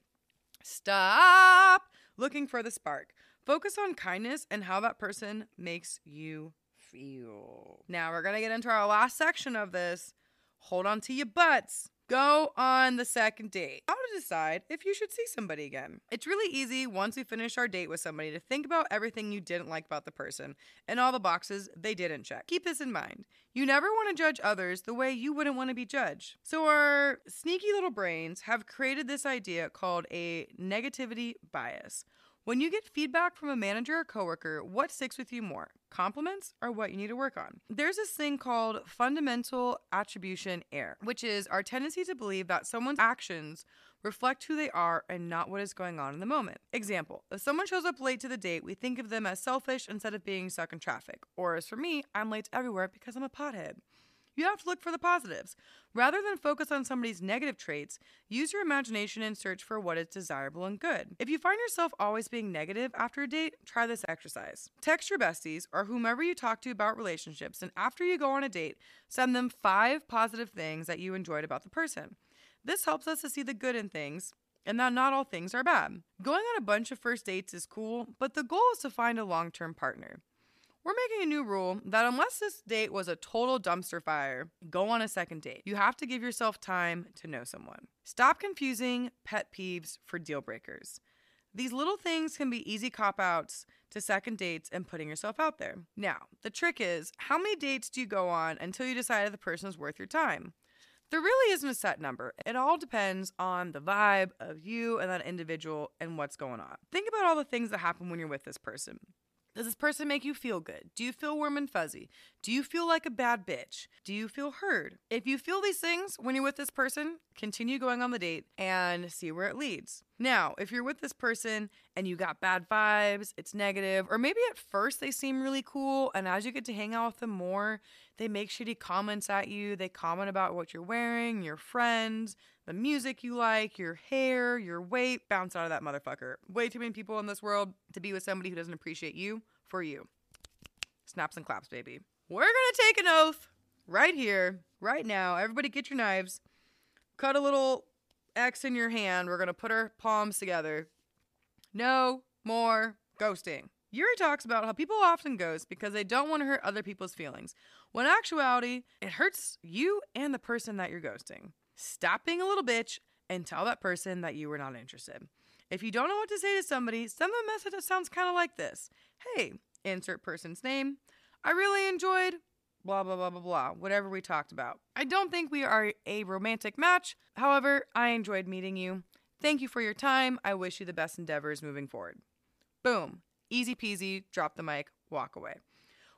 Stop looking for the spark. Focus on kindness and how that person makes you feel. Now we're going to get into our last section of this. Hold on to your butts. Go on the second date. How to decide if you should see somebody again. It's really easy once we finish our date with somebody to think about everything you didn't like about the person and all the boxes they didn't check. Keep this in mind. You never want to judge others the way you wouldn't want to be judged. So, our sneaky little brains have created this idea called a negativity bias. When you get feedback from a manager or coworker, what sticks with you more? Compliments are what you need to work on? There's this thing called fundamental attribution error, which is our tendency to believe that someone's actions reflect who they are and not what is going on in the moment. Example If someone shows up late to the date, we think of them as selfish instead of being stuck in traffic. Or as for me, I'm late everywhere because I'm a pothead. You have to look for the positives. Rather than focus on somebody's negative traits, use your imagination and search for what is desirable and good. If you find yourself always being negative after a date, try this exercise. Text your besties or whomever you talk to about relationships, and after you go on a date, send them five positive things that you enjoyed about the person. This helps us to see the good in things and that not all things are bad. Going on a bunch of first dates is cool, but the goal is to find a long term partner. We're making a new rule that unless this date was a total dumpster fire, go on a second date. You have to give yourself time to know someone. Stop confusing pet peeves for deal breakers. These little things can be easy cop outs to second dates and putting yourself out there. Now, the trick is how many dates do you go on until you decide if the person is worth your time? There really isn't a set number. It all depends on the vibe of you and that individual and what's going on. Think about all the things that happen when you're with this person. Does this person make you feel good? Do you feel warm and fuzzy? Do you feel like a bad bitch? Do you feel heard? If you feel these things when you're with this person, continue going on the date and see where it leads. Now, if you're with this person and you got bad vibes, it's negative, or maybe at first they seem really cool, and as you get to hang out with them more, they make shitty comments at you. They comment about what you're wearing, your friends, the music you like, your hair, your weight. Bounce out of that motherfucker. Way too many people in this world to be with somebody who doesn't appreciate you for you. Snaps and claps, baby. We're gonna take an oath right here, right now. Everybody get your knives. Cut a little X in your hand. We're gonna put our palms together. No more ghosting. Ury talks about how people often ghost because they don't want to hurt other people's feelings. When in actuality, it hurts you and the person that you're ghosting. Stop being a little bitch and tell that person that you were not interested. If you don't know what to say to somebody, send them a message that sounds kind of like this Hey, insert person's name. I really enjoyed blah, blah, blah, blah, blah, whatever we talked about. I don't think we are a romantic match. However, I enjoyed meeting you. Thank you for your time. I wish you the best endeavors moving forward. Boom. Easy peasy, drop the mic, walk away.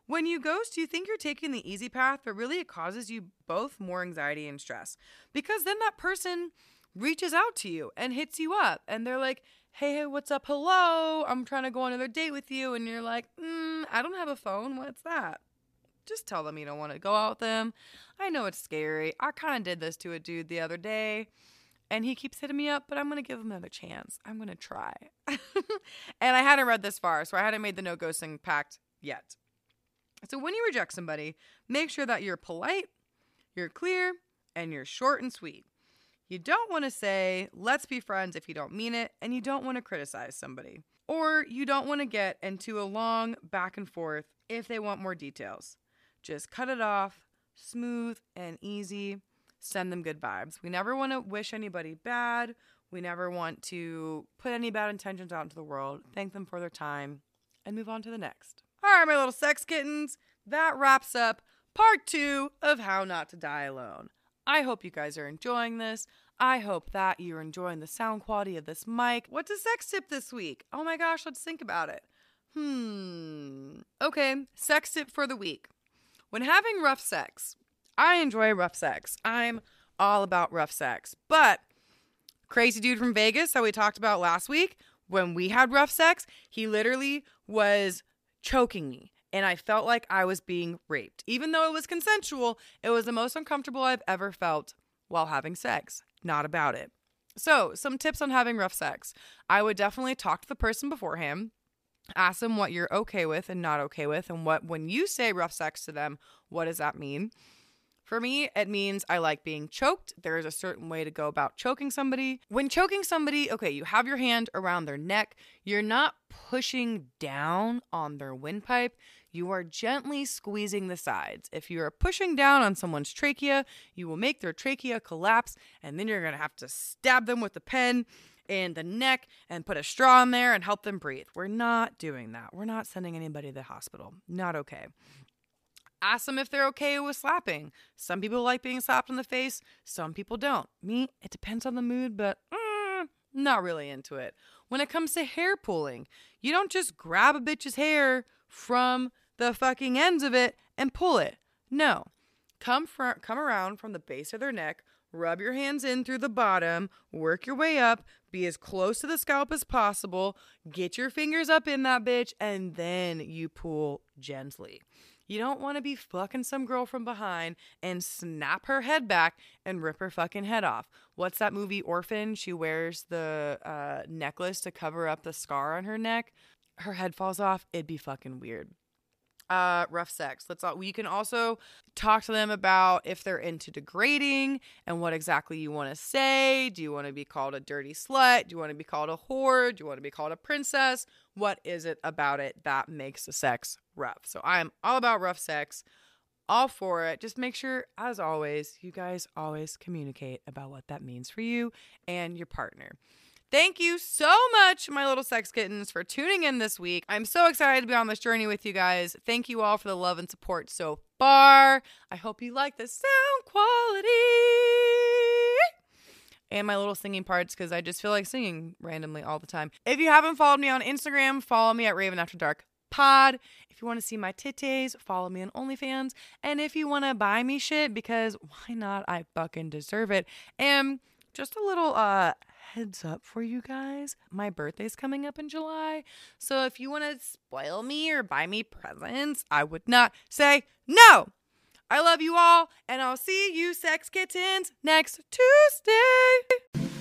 When you ghost, you think you're taking the easy path, but really it causes you both more anxiety and stress because then that person reaches out to you and hits you up and they're like, hey, hey, what's up? Hello, I'm trying to go on another date with you. And you're like, mm, I don't have a phone. What's that? Just tell them you don't want to go out with them. I know it's scary. I kind of did this to a dude the other day and he keeps hitting me up, but I'm going to give him another chance. I'm going to try. and I hadn't read this far, so I hadn't made the no ghosting pact yet. So when you reject somebody, make sure that you're polite, you're clear, and you're short and sweet. You don't want to say, let's be friends if you don't mean it, and you don't want to criticize somebody. Or you don't want to get into a long back and forth if they want more details. Just cut it off, smooth and easy. Send them good vibes. We never want to wish anybody bad. We never want to put any bad intentions out into the world. Thank them for their time and move on to the next. All right, my little sex kittens, that wraps up part two of How Not to Die Alone. I hope you guys are enjoying this. I hope that you're enjoying the sound quality of this mic. What's a sex tip this week? Oh my gosh, let's think about it. Hmm. Okay, sex tip for the week. When having rough sex, I enjoy rough sex. I'm all about rough sex. But crazy dude from Vegas that we talked about last week, when we had rough sex, he literally was choking me and I felt like I was being raped. Even though it was consensual, it was the most uncomfortable I've ever felt while having sex. Not about it. So, some tips on having rough sex. I would definitely talk to the person beforehand. Ask them what you're okay with and not okay with, and what, when you say rough sex to them, what does that mean? For me, it means I like being choked. There is a certain way to go about choking somebody. When choking somebody, okay, you have your hand around their neck. You're not pushing down on their windpipe. You are gently squeezing the sides. If you are pushing down on someone's trachea, you will make their trachea collapse, and then you're gonna have to stab them with a pen in the neck and put a straw in there and help them breathe. We're not doing that. We're not sending anybody to the hospital. Not okay. Ask them if they're okay with slapping. Some people like being slapped in the face, some people don't. Me, it depends on the mood, but mm, not really into it. When it comes to hair pulling, you don't just grab a bitch's hair from the fucking ends of it and pull it. No. Come from come around from the base of their neck, rub your hands in through the bottom, work your way up, be as close to the scalp as possible, get your fingers up in that bitch, and then you pull gently. You don't want to be fucking some girl from behind and snap her head back and rip her fucking head off. What's that movie Orphan? She wears the uh, necklace to cover up the scar on her neck. Her head falls off. It'd be fucking weird uh, rough sex. Let's all, you can also talk to them about if they're into degrading and what exactly you want to say. Do you want to be called a dirty slut? Do you want to be called a whore? Do you want to be called a princess? What is it about it that makes the sex rough? So I'm all about rough sex, all for it. Just make sure, as always, you guys always communicate about what that means for you and your partner. Thank you so much, my little sex kittens, for tuning in this week. I'm so excited to be on this journey with you guys. Thank you all for the love and support so far. I hope you like the sound quality and my little singing parts because I just feel like singing randomly all the time. If you haven't followed me on Instagram, follow me at Raven After Dark Pod. If you want to see my titties, follow me on OnlyFans. And if you want to buy me shit, because why not? I fucking deserve it. And just a little uh heads up for you guys. My birthday's coming up in July. So if you want to spoil me or buy me presents, I would not say no. I love you all, and I'll see you, sex kittens, next Tuesday.